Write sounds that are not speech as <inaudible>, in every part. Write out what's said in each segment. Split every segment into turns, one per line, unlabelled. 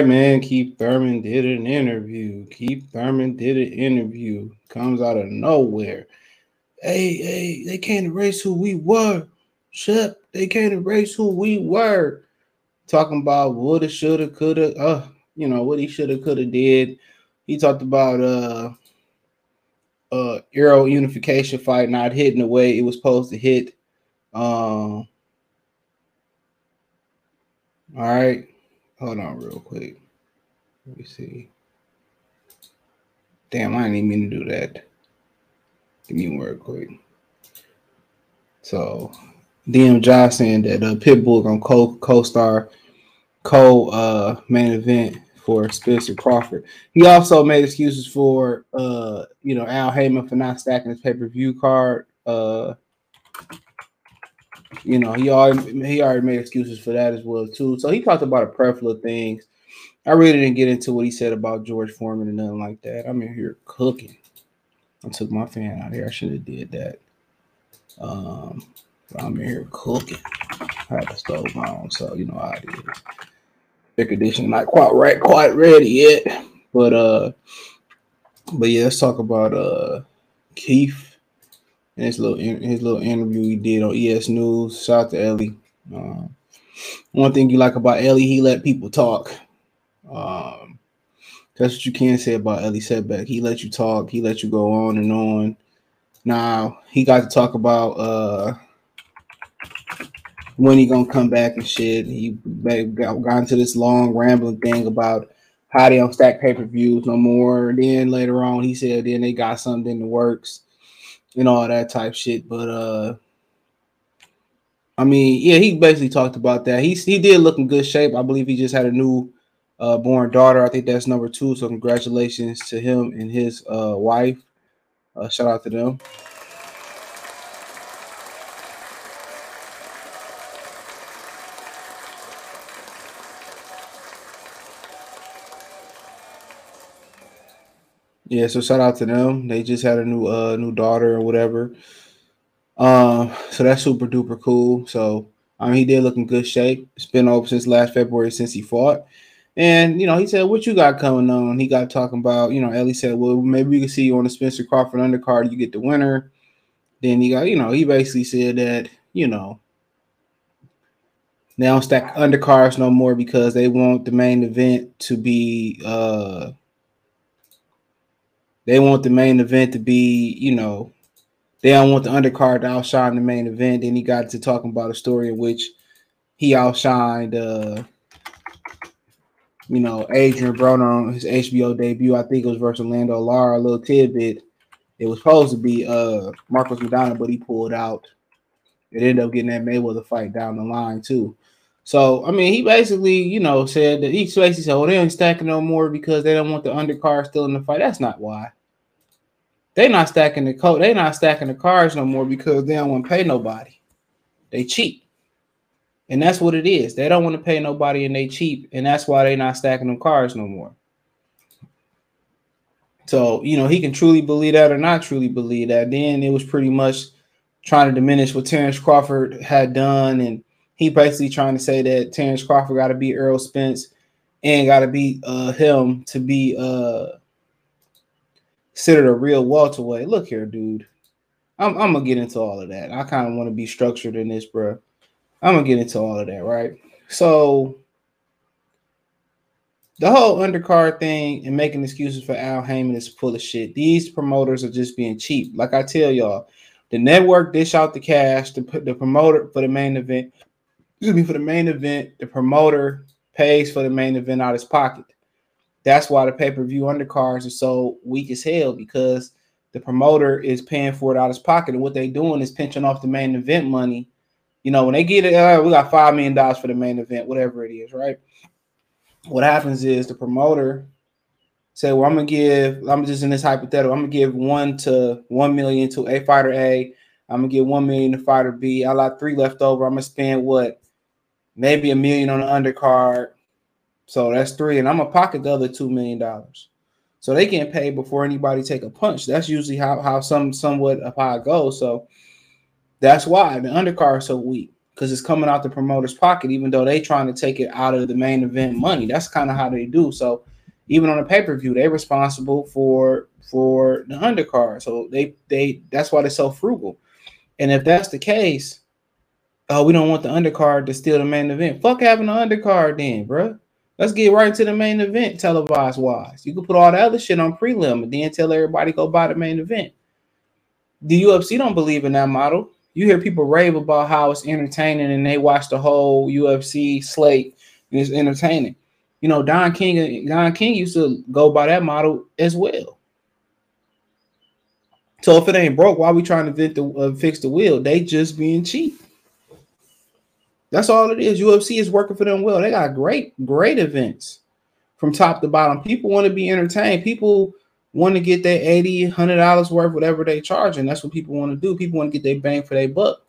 Right, man. Keith Thurman did an interview. Keith Thurman did an interview. Comes out of nowhere. Hey, hey, they can't erase who we were. Shep, they can't erase who we were. Talking about woulda, shoulda, coulda, uh, you know, what he shoulda, coulda did. He talked about uh uh Euro unification fight not hitting the way it was supposed to hit. Um all right. Hold on real quick. Let me see. Damn, I didn't mean to do that. Give me real quick. So DM Josh saying that uh, Pitbull gonna co co-star co uh main event for Spencer Crawford. He also made excuses for uh you know Al Haymon for not stacking his pay-per-view card. Uh you know, he already he already made excuses for that as well too. So he talked about a plethora of things. I really didn't get into what he said about George Foreman and nothing like that. I'm in here cooking. I took my fan out here. I should have did that. Um, I'm in here cooking. I had the stove on, so you know it is. Air conditioning not quite right, quite ready yet. But uh, but yeah, let's talk about uh Keith in his little his little interview he did on ES News. Shout out to Elie. Um, one thing you like about Elie, he let people talk. Um, that's what you can say about Elie Seckbach. He let you talk. He let you go on and on. Now he got to talk about uh when he gonna come back and shit. He got, got into this long rambling thing about how they don't stack pay per views no more. Then later on, he said then they got something in the works and all that type shit. But uh I mean, yeah, he basically talked about that. He he did look in good shape. I believe he just had a new uh born daughter. I think that's number two. So congratulations to him and his uh wife. Uh, shout out to them. Yeah, so shout out to them. They just had a new uh new daughter or whatever. Um, so that's super duper cool. So I mean, he did look in good shape. It's been over since last February since he fought. And you know, he said, "What you got coming on?" He got talking about, you know, Elie said, "Well, maybe we can see you on the Spencer Crawford undercard. You get the winner." Then he got, you know, he basically said that, you know, they don't stack undercards no more because they want the main event to be uh they want the main event to be, you know, they don't want the undercard to outshine the main event. Then he got to talking about a story in which he outshined, uh, you know, Adrian Broner on his HBO debut. I think it was versus Orlando Lora, a little tidbit. It was supposed to be uh Marcos Maidana, but he pulled out. It ended up getting that Mayweather fight down the line too. So I mean, he basically, you know, said that he basically said, "Oh, they ain't stacking no more because they don't want the undercard still in the fight." That's not why. They not stacking the code. They not stacking the cards no more because they don't want to pay nobody. They cheap, and that's what it is. They don't want to pay nobody, and they cheap, and that's why they not stacking them cards no more. So you know he can truly believe that or not truly believe that. Then it was pretty much trying to diminish what Terence Crawford had done, and he basically trying to say that Terence Crawford got to beat Earl Spence and got to beat uh, him to be uh, considered a real welterweight. Look here, dude. I'm, I'm gonna get into all of that. I kind of want to be structured in this, bro. I'm gonna get into all of that, right? So the whole undercard thing and making excuses for Al Haymon is full of shit. These promoters are just being cheap. Like I tell y'all, the network dish out the cash to put the promoter for the main event. Excuse me, for the main event, the promoter pays for the main event out of his pocket. That's why the pay per view undercards are so weak as hell because the promoter is paying for it out of his pocket, and what they're doing is pinching off the main event money. You know, when they get it, uh, we got five million dollars for the main event, whatever it is, right? What happens is the promoter say, "Well, I'm gonna give. I'm just in this hypothetical. I'm gonna give one to one million to a fighter A. I'm gonna give one million to fighter B. I got three left over. I'm gonna spend what, maybe a million on the undercard, so that's three, and I'm gonna pocket the other two million dollars. So they get paid before anybody take a punch. That's usually how how some somewhat of how it goes. So that's why the undercard is so weak because it's coming out the promoter's pocket, even though they trying to take it out of the main event money. That's kind of how they do. So even on a pay per view, they're responsible for for the undercard. So they they that's why they're so frugal. And if that's the case, oh, we don't want the undercard to steal the main event. Fuck having the undercard then, bro. Let's get right to the main event televised wise. You can put all the other shit on prelim and then tell everybody go buy the main event. The UFC don't believe in that model. You hear people rave about how it's entertaining and they watch the whole UFC slate and it's entertaining. You know, Don King Don King used to go by that model as well. So if it ain't broke, why are we trying to the, uh, fix the wheel? They just being cheap. That's all it is. UFC is working for them well. They got great, great events from top to bottom. People want to be entertained. People want to get their 80 100 dollars worth whatever they charge and that's what people want to do people want to get their bang for their buck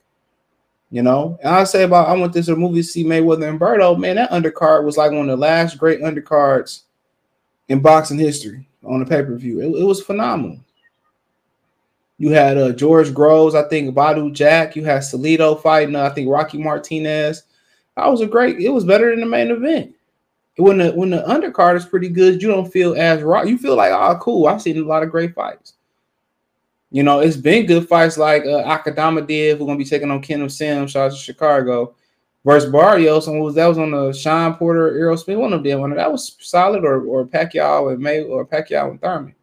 you know and i say about i went to the movie to see mayweather and berto man that undercard was like one of the last great undercards in boxing history on the pay-per-view it, it was phenomenal you had uh, George Groves, I think Badou Jack. You had Salido fighting, uh, I think Rocky Martinez. That was a great. It was better than the main event. When the when the undercard is pretty good, you don't feel as raw. You feel like, oh, cool. I've seen a lot of great fights. You know, it's been good fights like uh, Akhmadaliev, who's gonna be taking on Kenneth Sims, shout out to Chicago, versus Barrios, and was that was on the Shawn Porter, Errol Spence, one of them. One that was solid, or or Pacquiao and May or Pacquiao and Thurman.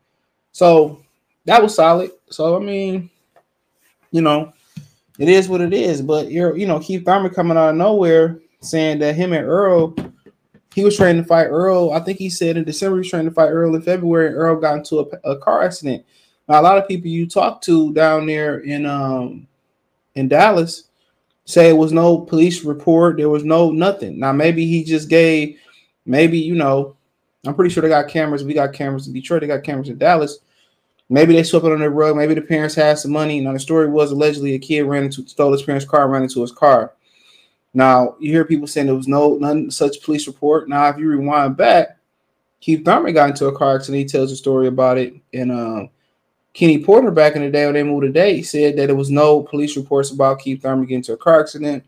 So that was solid. So I mean, you know, it is what it is. But you're, you know, Keith Thurman coming out of nowhere saying that him and Earl, he was trying to fight Earl. I think he said in December he was trying to fight Earl in February. Earl got into a, a car accident. Now, a lot of people you talk to down there in um in Dallas say it was no police report. There was no nothing. Now maybe he just gave, maybe you know, I'm pretty sure they got cameras. We got cameras in Detroit. They got cameras in Dallas. Maybe they swept it on the rug. Maybe the parents had some money. Now the story was allegedly a kid ran into stole his parents' car, ran into his car. Now you hear people saying there was no none such police report. Now if you rewind back, Keith Thurman got into a car accident. He tells a story about it. And um, Kenny Porter back in the day when they moved today said that there was no police reports about Keith Thurman getting into a car accident.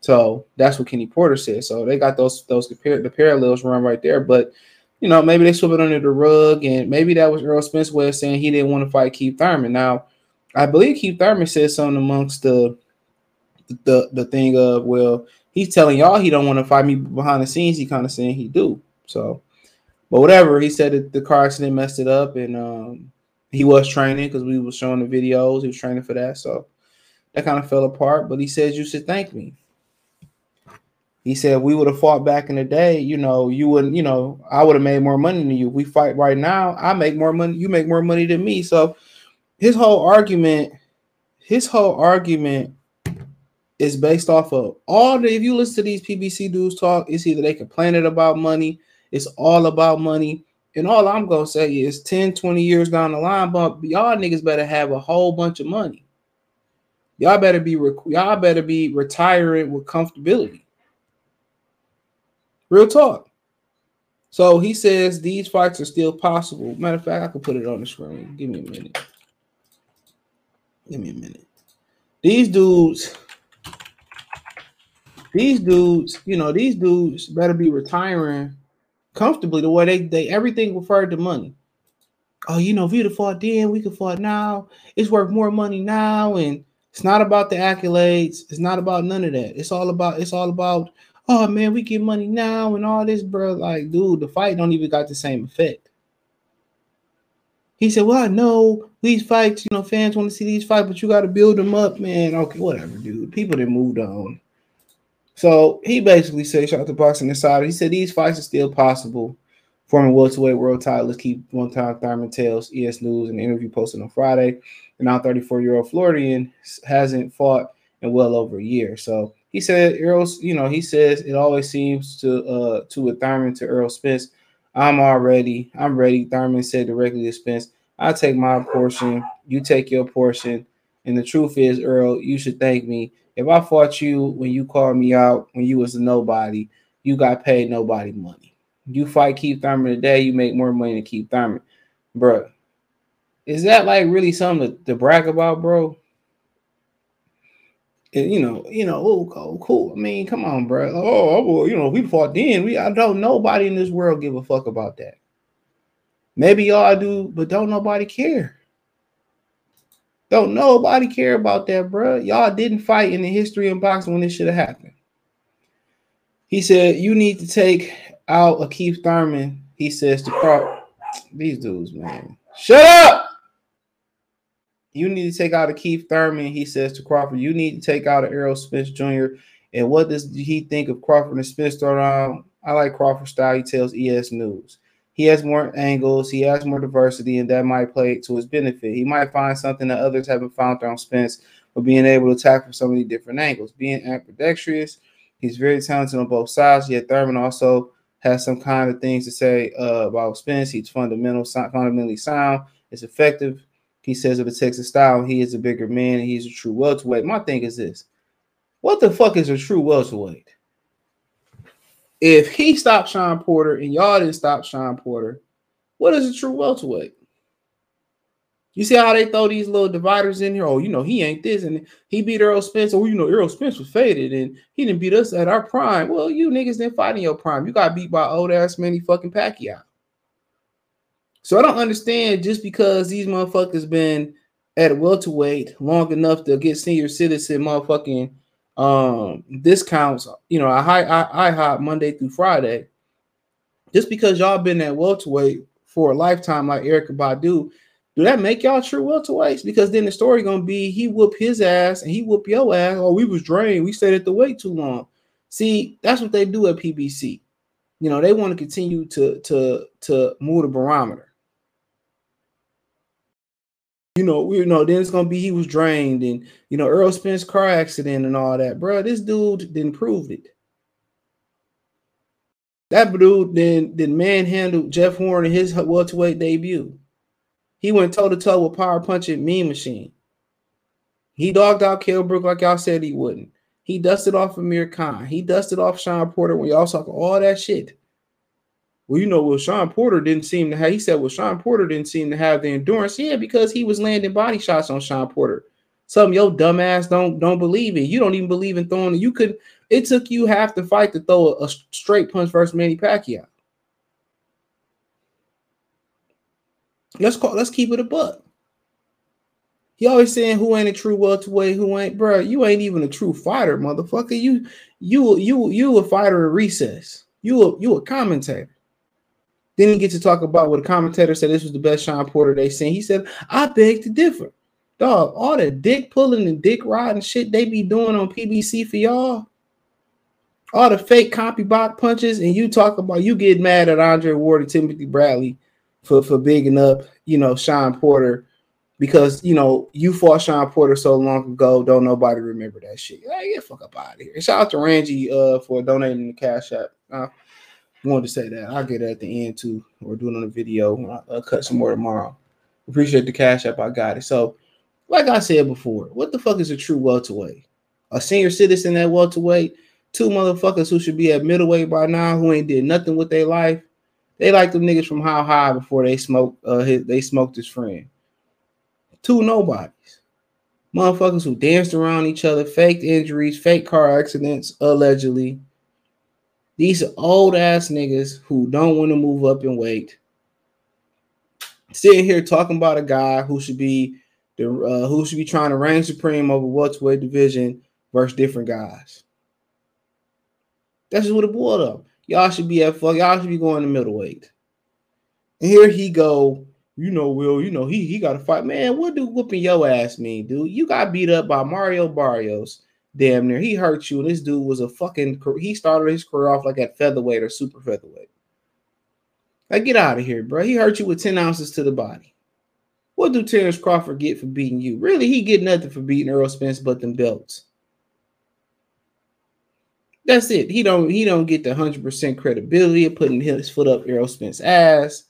So that's what Kenny Porter said. So they got those those the parallels run right there. But you know, maybe they swept it under the rug, and maybe that was Earl Spence's way of saying he didn't want to fight Keith Thurman. Now, I believe Keith Thurman said something amongst the the the thing of well, he's telling y'all he don't want to fight me behind the scenes. He kind of saying he do. So, but whatever. He said that the car accident messed it up, and um, he was training because we was showing the videos. He was training for that, so that kind of fell apart. But he says you should thank me. He said we would have fought back in the day, you know, you wouldn't, you know, I would have made more money than you. We fight right now, I make more money, you make more money than me. So his whole argument, his whole argument is based off of all the if you listen to these PBC dudes talk, it's either they complaining about money, it's all about money. And all I'm gonna say is 10, 20 years down the line, but y'all niggas better have a whole bunch of money. Y'all better be y'all better be retiring with comfortability. Real talk. So he says these fights are still possible. Matter of fact, I can put it on the screen. Give me a minute. Give me a minute. These dudes, these dudes, you know, these dudes better be retiring comfortably the way they they everything referred to money. Oh, you know, if you'd have fought then, we could fight now. It's worth more money now, and it's not about the accolades. It's not about none of that. It's all about it's all about oh man, we get money now and all this, bro. Like, dude, the fight don't even got the same effect. He said, Well, I know these fights, you know, fans want to see these fights, but you got to build them up, man. Okay, whatever, dude. People that moved on. So he basically said, shout out to Boxing Insider. He said these fights are still possible. Former welterweight world titles Keith one time Thurman tells ES News in an interview posted on Friday. The now 34 year old Floridian hasn't fought in well over a year. So he said Earl's, you know, he says it always seems to uh to a Thurman to Earl Spence. I'm already, I'm ready. Thurman said directly to Spence, I take my portion, you take your portion. And the truth is, Earl, you should thank me. If I fought you when you called me out when you was a nobody, you got paid nobody money. You fight Keith Thurman today, you make more money than Keith Thurman. Bro, is that like really something to, to brag about, bro? And, you know, you know, oh, cool, cool. I mean, come on, bro. Oh, oh, well, you know, we fought then. We I don't nobody in this world give a fuck about that. Maybe y'all do, but don't nobody care. Don't nobody care about that, bro. Y'all didn't fight in the history of boxing when this should have happened. He said, You need to take out a Keith Thurman. He says to Crawford. These dudes, man. Shut up. You need to take out a Keith Thurman. He says to Crawford, You need to take out a Errol Spence Jr. And what does he think of Crawford and Spence throw around? I like Crawford style. He tells ES News. He has more angles, he has more diversity, and that might play to his benefit. He might find something that others haven't found on Spence, but being able to from so many different angles. Being ambidextrous, he's very talented on both sides. Yet Thurman also has some kind of things to say uh, about Spence. He's fundamental, fundamentally sound. It's effective. He says of the Texas style, he is a bigger man and he's a true welterweight. My thing is this: what the fuck is a true welterweight? If he stopped Shawn Porter and y'all didn't stop Shawn Porter, what is a true welterweight? You see how they throw these little dividers in here? Oh, you know, he ain't this, and he beat Earl Spence. Oh, you know, Earl Spence was faded, and he didn't beat us at our prime. Well, you niggas didn't fight in your prime. You got beat by old ass Manny fucking Pacquiao. So I don't understand just because these motherfuckers been at welterweight long enough to get senior citizen motherfucking um discounts, you know, a high IHOP Monday through Friday. Just because y'all been at welterweight for a lifetime like Erykah Badu do that make y'all true welterweights? Because then the story gonna be he whoop his ass and he whoop your ass. Oh, we was drained. We stayed at the weight too long. See, that's what they do at PBC. You know, they want to continue to to to move the barometer. You know, you know then it's gonna be he was drained and you know Earl Spence car accident and all that, bro. This dude didn't prove it. That dude then then manhandled Jeff Horn in his welterweight debut. He went toe to toe with power punching Mean Machine. He dogged out Kell Brook like y'all said he wouldn't. He dusted off Amir Khan. He dusted off Shawn Porter when y'all talking all that shit. Well, you know, well, Shawn Porter didn't seem to have, he said, well, Shawn Porter didn't seem to have the endurance. Yeah, because he was landing body shots on Shawn Porter. Some your dumbass don't don't believe it. You don't even believe in throwing. You could. It took you half the fight to throw a, a straight punch versus Manny Pacquiao. Let's call. Let's keep it a buck. He always saying who ain't a true welterweight, who ain't, bro. You ain't even a true fighter, motherfucker. You, you, you, you a fighter in recess. You, a, you a commentator. Then he get to talk about what a commentator said this was the best Shawn Porter they seen. He said, I beg to differ. Dog, all the dick pulling and dick riding shit they be doing on PBC for y'all. All the fake CompuBox punches, and you talk about you get mad at Andre Ward and Timothy Bradley for for bigging up, you know, Shawn Porter because you know you fought Shawn Porter so long ago. Don't nobody remember that shit. Like, get fuck up out of here. Shout out to Rangy uh for donating the cash app. I wanted to say that. I'll get it at the end too. We're doing on a video. I'll cut some more tomorrow. Appreciate the cash app. I got it. So, like I said before, what the fuck is a true welterweight? A senior citizen at welterweight, two motherfuckers who should be at middleweight by now who ain't did nothing with their life they like them niggas from how high before they smoke. Uh, his, they smoked his friend. Two nobodies, motherfuckers who danced around each other, faked injuries, fake car accidents, allegedly. These old ass niggas who don't want to move up in weight. Sitting here talking about a guy who should be the uh, who should be trying to reign supreme over welterweight division versus different guys. That's just what it boiled up. Y'all should be at fuck. Y'all should be going to middleweight. And here he go. You know, Will. You know he he got to fight. Man, what do whooping your ass mean, dude? You got beat up by Mario Barrios. Damn near, he hurt you. And this dude was a fucking. He started his career off like at featherweight or super featherweight. Like, get out of here, bro. He hurt you with 10 ounces to the body. What do Terence Crawford get for beating you? Really, he get nothing for beating Earl Spence but them belts. That's it. He don't he don't get the hundred percent credibility of putting his foot up Earl Spence's ass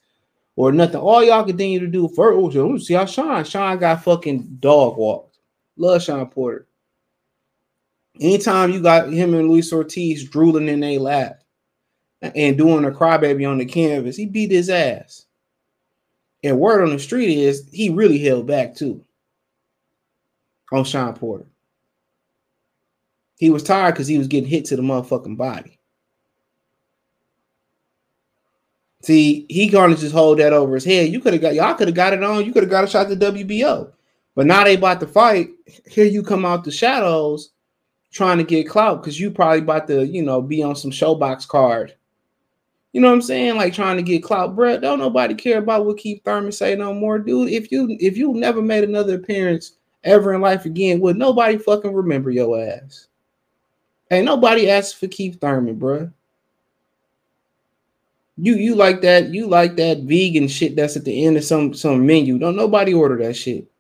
or nothing. All y'all continue to do for oh, see how Shawn Shawn got fucking dog walked. Love Shawn Porter. Anytime you got him and Luis Ortiz drooling in their lap and doing a crybaby on the canvas, he beat his ass. And word on the street is he really held back too on Shawn Porter. He was tired because he was getting hit to the motherfucking body. See, he gonna just hold that over his head. You could have got y'all could have got it on. You could have got a shot to WBO. But now they about to fight. Here you come out the shadows trying to get clout because you probably about to, you know, be on some showbox card. You know what I'm saying? Like trying to get clout, bro. Don't nobody care about what Keith Thurman say no more, dude. If you if you never made another appearance ever in life again, would nobody fucking remember your ass? Ain't nobody asked for Keith Thurman, bro. You you like that? You like that vegan shit that's at the end of some some menu? Don't nobody order that shit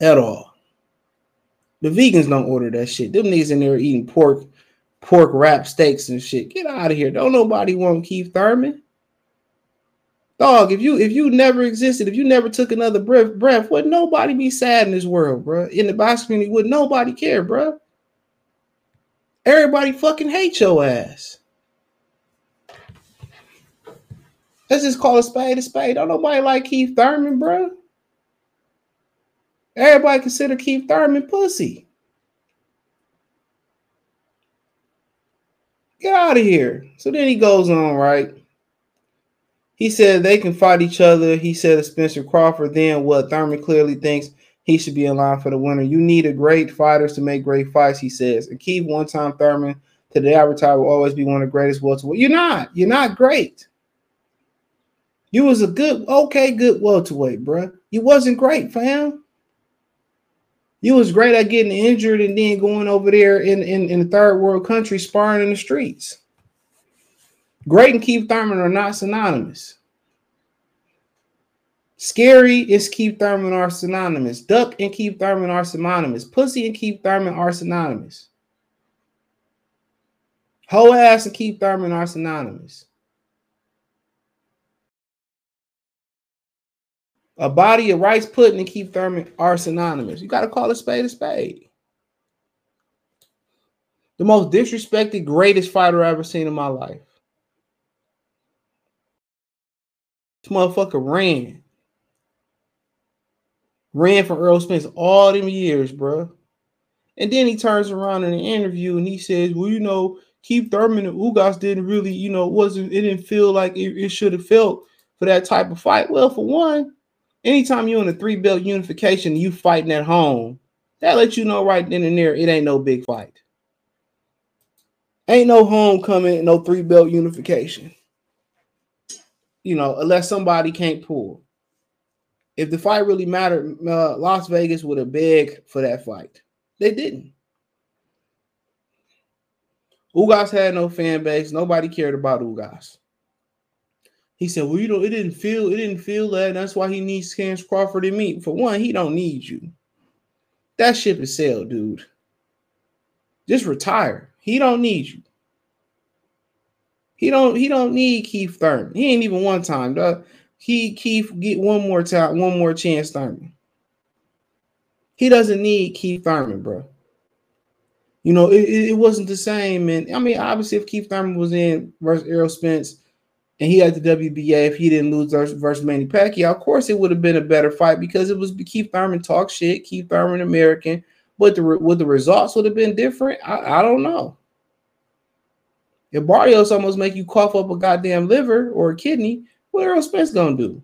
at all. The vegans don't order that shit. Them niggas in there eating pork, pork wrap steaks and shit. Get out of here. Don't nobody want Keith Thurman. Dog, if you if you never existed, if you never took another breath, breath, would nobody be sad in this world, bro? In the box community, would nobody care, bro? Everybody fucking hate your ass. Let's just call a spade a spade. Don't nobody like Keith Thurman, bro. Everybody consider Keith Thurman pussy. Get out of here. So then he goes on, right? He said they can fight each other. He said to Spencer Crawford, then what Thurman clearly thinks he should be in line for the winner. You need a great fighters to make great fights, he says. And Keith one time Thurman today I retire will always be one of the greatest welterweight. You're not. You're not great. You was a good, okay, good welterweight, bro. You wasn't great, fam. You was great at getting injured and then going over there in, in, in third world country sparring in the streets. Great and Keith Thurman are not synonymous. Scary is Keith Thurman are synonymous. Duck and Keith Thurman are synonymous. Pussy and Keith Thurman are synonymous. Whole ass and Keith Thurman are synonymous. A body of rice pudding and Keith Thurman are synonymous. You got to call a spade a spade. The most disrespected, greatest fighter I've ever seen in my life. This motherfucker ran. Ran from Earl Spence all them years, bro. And then he turns around in an interview and he says, Well, you know, Keith Thurman and Ugas didn't really, you know, wasn't it didn't feel like it, it should have felt for that type of fight. Well, for one, anytime you're in a three belt unification, you fighting at home, that lets you know right then and there it ain't no big fight. Ain't no homecoming, no three belt unification. You know, unless somebody can't pull. If the fight really mattered, uh, Las Vegas would have begged for that fight. They didn't. Ugas had no fan base. Nobody cared about Ugas. He said, "Well, you know, it didn't feel it didn't feel that. That's why he needs Cam Crawford and me. For one, he don't need you. That ship is sailed, dude. Just retire. He don't need you. He don't he don't need Keith Thurman. He ain't even one time. Dog. He Keith get one more time, one more chance, Thurman. He doesn't need Keith Thurman, bro. You know, it, it wasn't the same. And I mean, obviously, if Keith Thurman was in versus Errol Spence and he had the WBA, if he didn't lose versus, Manny Pacquiao, of course it would have been a better fight because it was Keith Thurman talk shit, Keith Thurman American. But the would the results would have been different? I, I don't know. If Barrios almost make you cough up a goddamn liver or a kidney, what Errol Spence gonna do?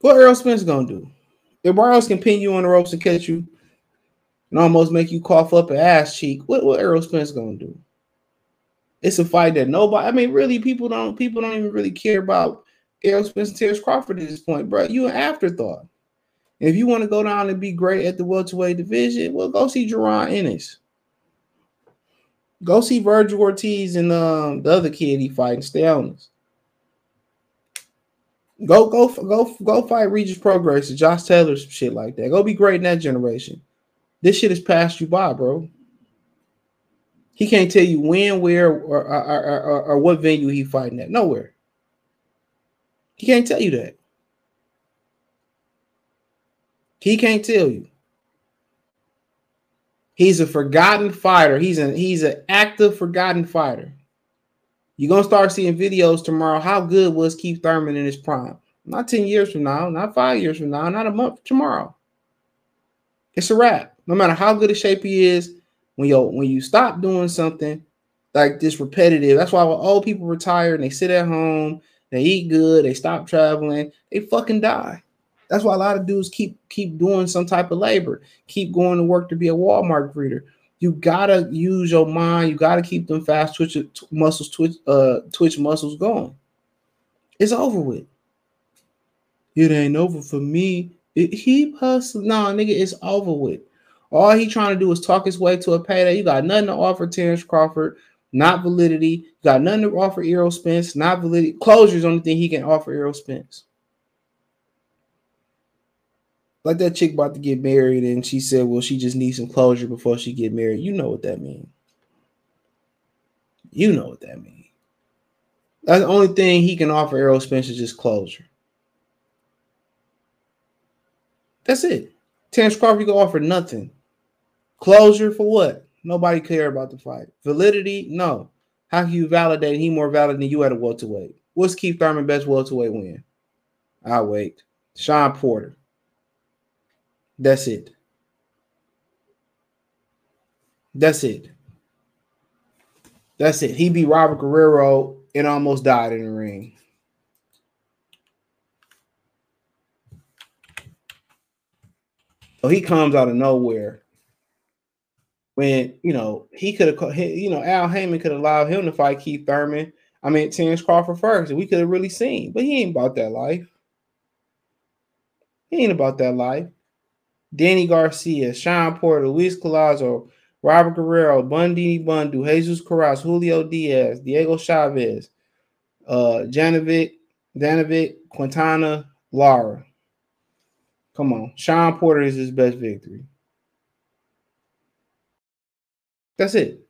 What Errol Spence gonna do? If Barrios can pin you on the ropes and catch you and almost make you cough up an ass cheek, what what Errol Spence gonna do? It's a fight that nobody. I mean, really, people don't people don't even really care about Errol Spence and Terence Crawford at this point, bro. You an afterthought. If you want to go down and be great at the welterweight division, well, go see Jaron Ennis. Go see Virgil Ortiz and um, the other kid he fighting. Stay honest. Go go go go fight Regis Prograis, Josh Taylor, some shit like that. Go be great in that generation. This shit has passed you by, bro. He can't tell you when, where, or, or, or, or what venue he fighting at. Nowhere. He can't tell you that. He can't tell you. He's a forgotten fighter. He's an he's an active forgotten fighter. You're gonna start seeing videos tomorrow. How good was Keith Thurman in his prime? Not 10 years from now, not five years from now, not a month tomorrow. It's a wrap. No matter how good a shape he is, when you when you stop doing something like this repetitive, that's why when old people retire and they sit at home, they eat good, they stop traveling, they fucking die. That's why a lot of dudes keep keep doing some type of labor, keep going to work to be a Walmart greeter. You gotta use your mind. You gotta keep them fast twitch muscles, twitch, uh, twitch muscles going. It's over with. It ain't over for me. It, he hustle. No, nigga, it's over with. All he trying to do is talk his way to a payday. You got nothing to offer Terence Crawford, not validity. You got nothing to offer Errol Spence, not validity. Closure is the only thing he can offer Errol Spence. Like that chick about to get married, and she said, "Well, she just needs some closure before she get married." You know what that means. You know what that means. That's the only thing he can offer Errol Spence is just closure. That's it. Terence Crawford can offer nothing. Closure for what? Nobody care about the fight. Validity? No. How can you validate he more valid than you at a welterweight? What's Keith Thurman best welterweight win? I'll wait. Shawn Porter. That's it. That's it. That's it. He beat Robert Guerrero and almost died in the ring. So he comes out of nowhere. When you know he could have, you know, Al Haymon could allow him to fight Keith Thurman. I mean, Terence Crawford first, and we could have really seen, but he ain't about that life. He ain't about that life. Danny Garcia, Shawn Porter, Luis Collazo, Robert Guerrero, Bundy Bundu, Jesus Corral, Julio Diaz, Diego Chaves, uh, Janovic, Danovic, Quintana, Lara. Come on. Shawn Porter is his best victory. That's it.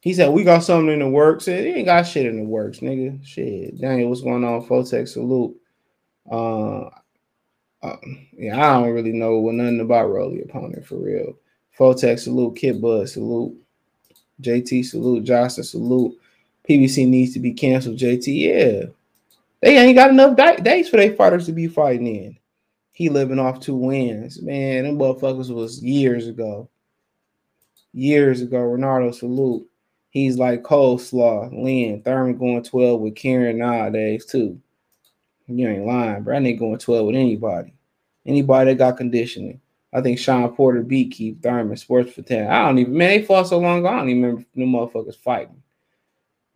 He said, We got something in the works. He ain't got shit in the works, nigga. Shit. Daniel, what's going on? Fotex salute. Uh, uh, yeah, I don't really know nothing about Rolly opponent for real. Fotex salute, Kid Buzz salute, JT salute, Johnson salute. PBC needs to be canceled. JT, yeah, they ain't got enough di- dates for their fighters to be fighting in. He living off two wins. Man, them motherfuckers was years ago. Years ago, Ronaldo salute. He's like coleslaw, Lynn, Thurman going 12 with Karen nowadays, too. You ain't lying, bro. I ain't going 12 with anybody. Anybody that got conditioning. I think Shawn Porter beat Keith Thurman, sports for 10. I don't even, man, they fought so long ago. I don't even remember the motherfuckers fighting.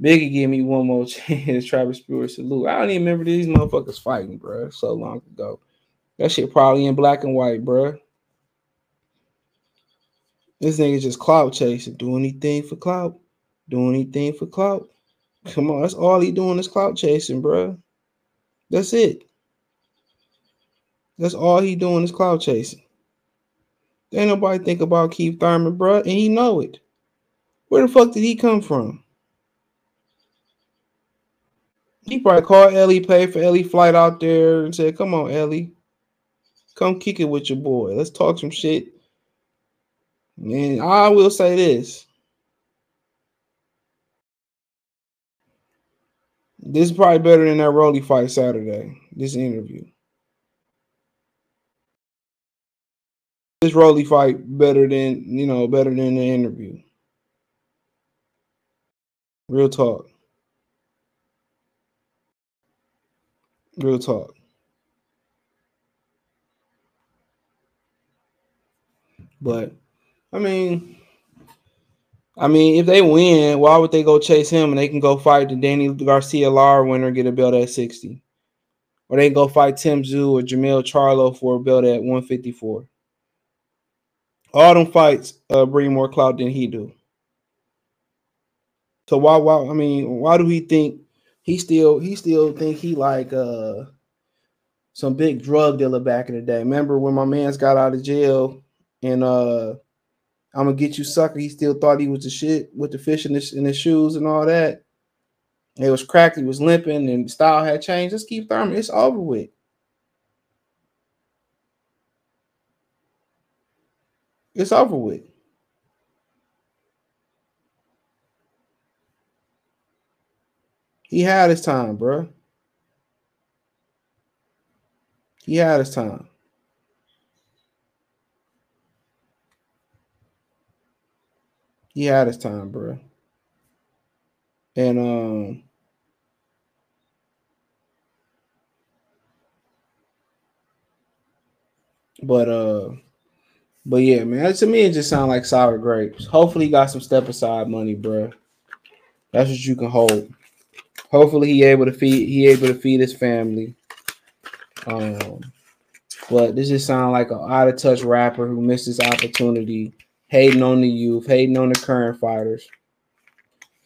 Biggie gave me one more <laughs> chance. Travis Brewer salute. I don't even remember these motherfuckers fighting, bro. So long ago. That shit probably in black and white, bro. This nigga just clout chasing. Do anything for clout. Do anything for clout. Come on, that's all he doing is clout chasing, bro. That's it. That's all he doing is clout chasing. ain't nobody think about Keith Thurman, bro, and he know it. Where the fuck did he come from? He probably called Elie, paid for Elie flight out there, and said, "Come on, Elie, Come kick it with your boy. Let's talk some shit. And I will say this. This is probably better than that Rolly fight Saturday. This interview. This Rolly fight better than you know, better than the interview. Real talk. Real talk. But I mean, I mean, if they win, why would they go chase him and they can go fight the Danny Garcia Lara winner, get a belt at 60? Or they go fight Tim Tszyu or Jermell Charlo for a belt at 154. All them fights uh, bring more clout than he do. So why why I mean, why do he think he still he still think he like uh some big drug dealer back in the day? Remember when my man's got out of jail and uh I'm gonna get you sucker. He still thought he was the shit with the fish in his in his shoes and all that. It was cracked, he was limping, and style had changed. Just keep Thurman. It's over with. It's over with. He had his time, bro. He had his time. He had his time, bro. And um but uh but yeah, man, to me it just sounds like sour grapes. Hopefully he got some step aside money, bro. That's what you can hold. Hopefully he able to feed he able to feed his family. Um but this just sounds like an out of touch rapper who missed his opportunity, hating on the youth, hating on the current fighters.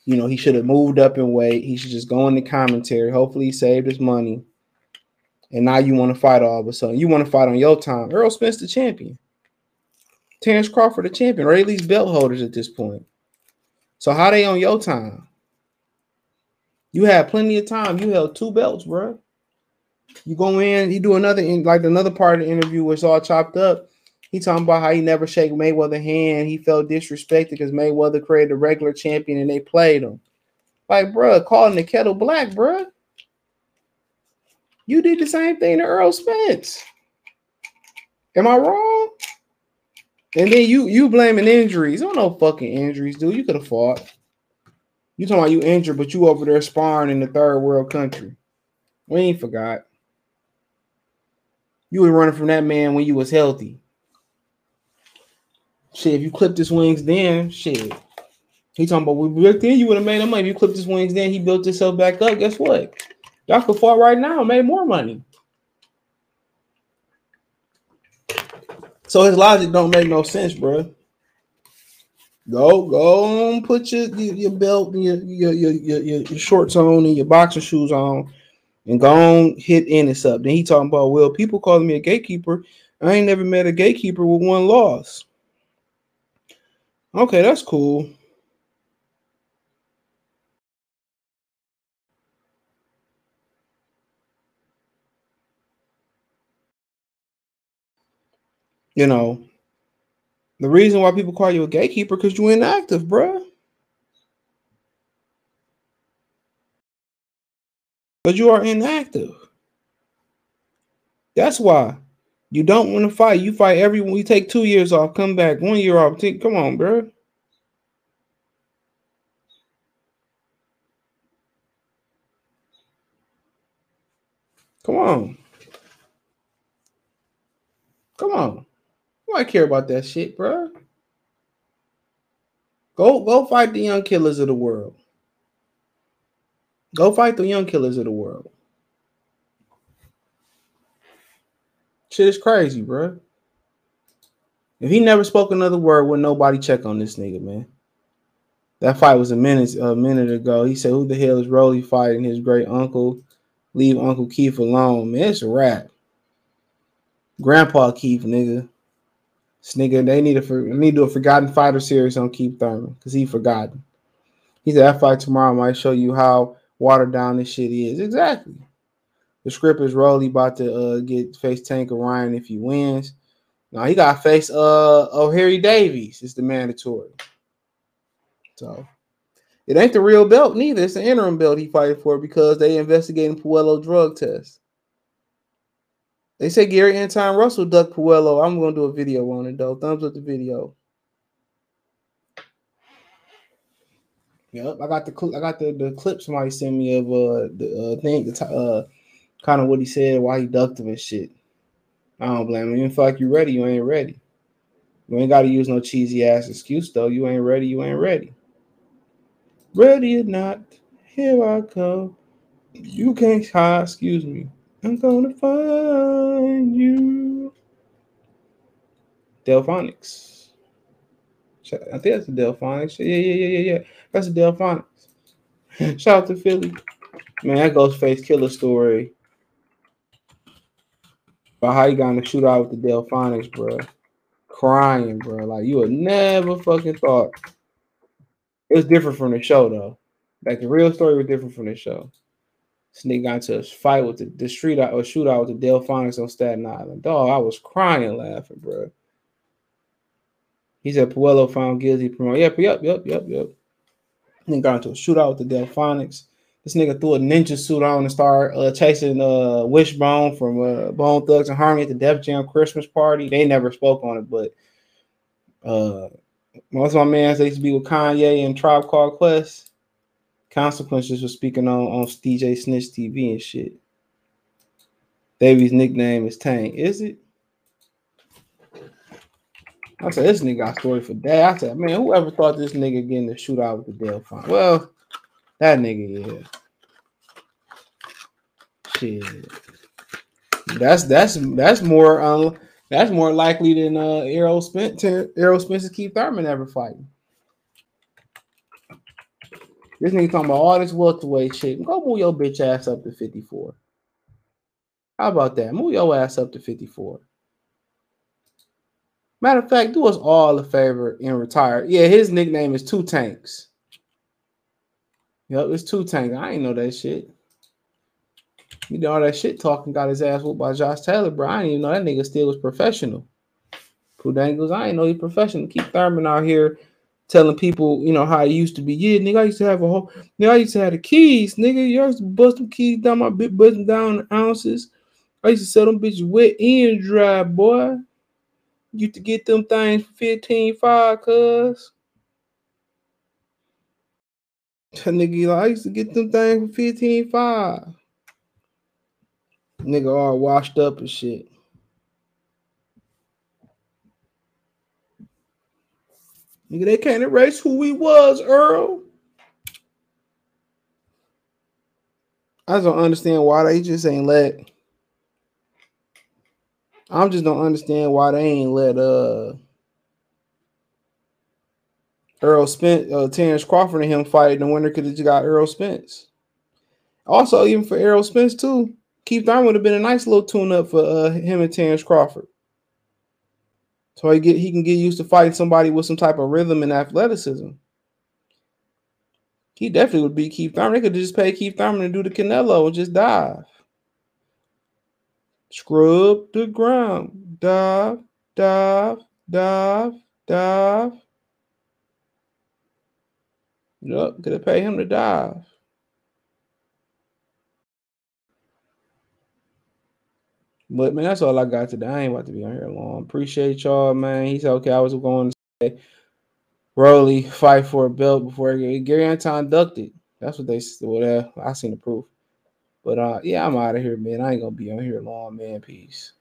You know, he should have moved up in weight. He should just go in the commentary. Hopefully, he saved his money. And now you want to fight all of a sudden. You want to fight on your time. Errol Spence, the champion. Terence Crawford, the champion, or at least belt holders at this point. So how they on your time? You had plenty of time. You held two belts, bro. You go in, you do another in like another part of the interview was all chopped up. He talking about how he never shake Mayweather hand. He felt disrespected because Mayweather created a regular champion and they played him. Like, bro, calling the kettle black, bro. You did the same thing to Earl Spence. Am I wrong? And then you you blaming injuries. I Don't no fucking injuries, dude. You could have fought. You talking about you injured, but you over there sparring in the third world country. We ain't forgot. You were running from that man when you was healthy. Shit, if you clipped his wings then, shit. He talking about we back then you would have made him money. If you clipped his wings then, he built himself back up. Guess what? Y'all could fight right now, made more money. So his logic don't make no sense, bro. Go, go on, put your your, belt, your, your your, your your shorts on, and your boxer shoes on, and go on hit Ennis up. Then he talking about, well, people calling me a gatekeeper. I ain't never met a gatekeeper with one loss. Okay, that's cool. You know, the reason why people call you a gatekeeper because you're inactive, bro. But you are inactive. That's why. You don't want to fight. You fight everyone. You take two years off, come back, one year off. Take, come on, bro. Come on. Come on. I care about that shit, bro. Go go fight the young killers of the world. Go fight the young killers of the world. Shit is crazy, bro. If he never spoke another word, would nobody check on this nigga, man? That fight was a minute a minute ago. He said, "Who the hell is Rolly fighting his great uncle? Leave Uncle Keith alone, man. It's a wrap. Grandpa Keith, nigga. This nigga, they need a need to do a Forgotten Fighter series on Keith Thurman because he forgotten. He said that fight tomorrow might show you how watered down this shit is. Exactly. The script is Rolly about to uh, get face Tank Ryan if he wins. Now he got face uh Harry Davies. It's the mandatory. So it ain't the real belt neither. It's the interim belt he fighting for because they investigating Puello drug test. They say Gary Antuanne Russell ducked Puello. I'm gonna do a video on it though. Thumbs up the video. Yep, I got the I got the, the clip somebody sent me of uh the uh thing the uh kind of what he said why he ducked him and shit. I don't blame him. You feel like you ready, you ain't ready. You ain't gotta use no cheesy ass excuse though. You ain't ready, you ain't ready. Ready or not, here I come. You can't hide, excuse me. I'm gonna find you. Delfonics. I think that's the Delfonics. Yeah, yeah, yeah, yeah, yeah. That's the Delfonics. <laughs> Shout out to Philly. Man, that Ghostface Killah story. About how you got in the shootout with the Delfonics, bro. Crying, bro. Like you would never fucking thought. It was different from the show, though. Like the real story was different from the show. Sneak got into a fight with the, the street out or shootout with the Delfonics on Staten Island. Dog, I was crying laughing, bro. He said Puello found guilty. Promote. Yep, yep, yep, yep, yep. Then got into a shootout with the Delfonics. This nigga threw a ninja suit on and started uh, chasing uh, Wishbone from uh, Bone Thugs and Harmony at the Def Jam Christmas party. They never spoke on it, but uh, most of my man they used to be with Kanye and Tribe Called Quest. Consequences was speaking on on DJ Snitch TV and shit. Davy's nickname is Tank. Is it? I said this nigga got story for day. I said, man, whoever thought this nigga getting the shootout with the Delphine? Well, that nigga, yeah. Shit. That's that's that's more um that's more likely than uh Errol Spence Errol Spence and Keith Thurman ever fighting. This nigga talking about all this welterweight shit. Go move your bitch ass up to 54. How about that? Move your ass up to 54. Matter of fact, do us all a favor and retire. Yeah, his nickname is Two Tanks. Yep, it's Two Tanks. I ain't know that shit. You know all that shit talking got his ass whooped by Josh Taylor, bro. I didn't even know that nigga still was professional. Pudangles, I ain't know he professional. Keith Thurman out here telling people, you know, how it used to be. Yeah, nigga, I used to have a whole nigga, I used to have the keys, nigga. You used to bust them keys down my bit, busting down ounces. I used to sell them bitches wet and dry, boy. Used to get them things for 15 5, cuz. That nigga, I used to get them things for 15 5. Nigga all washed up and shit. Nigga, they can't erase who we was, Earl. I just don't understand why they just ain't let. I'm just don't understand why they ain't let uh Errol Spence, uh, Terence Crawford and him fight. The winner could have just got Errol Spence. Also, even for Errol Spence too, Keith Thurman would have been a nice little tune up for uh, him and Terence Crawford. So he get he can get used to fighting somebody with some type of rhythm and athleticism. He definitely would be Keith Thurman. They could just pay Keith Thurman to do the Canelo and just dive. Scrub the ground. Dive, dive, dive, dive. Yep, have paid him to dive. But man, that's all I got today. I ain't about to be on here long. Appreciate y'all, man. He said, okay, I was going to say Rolly fight for a belt before Gary Antuanne ducked it. That's what they. Well, I seen the proof. But uh, yeah, I'm out of here, man. I ain't gonna be on here long, man. Peace.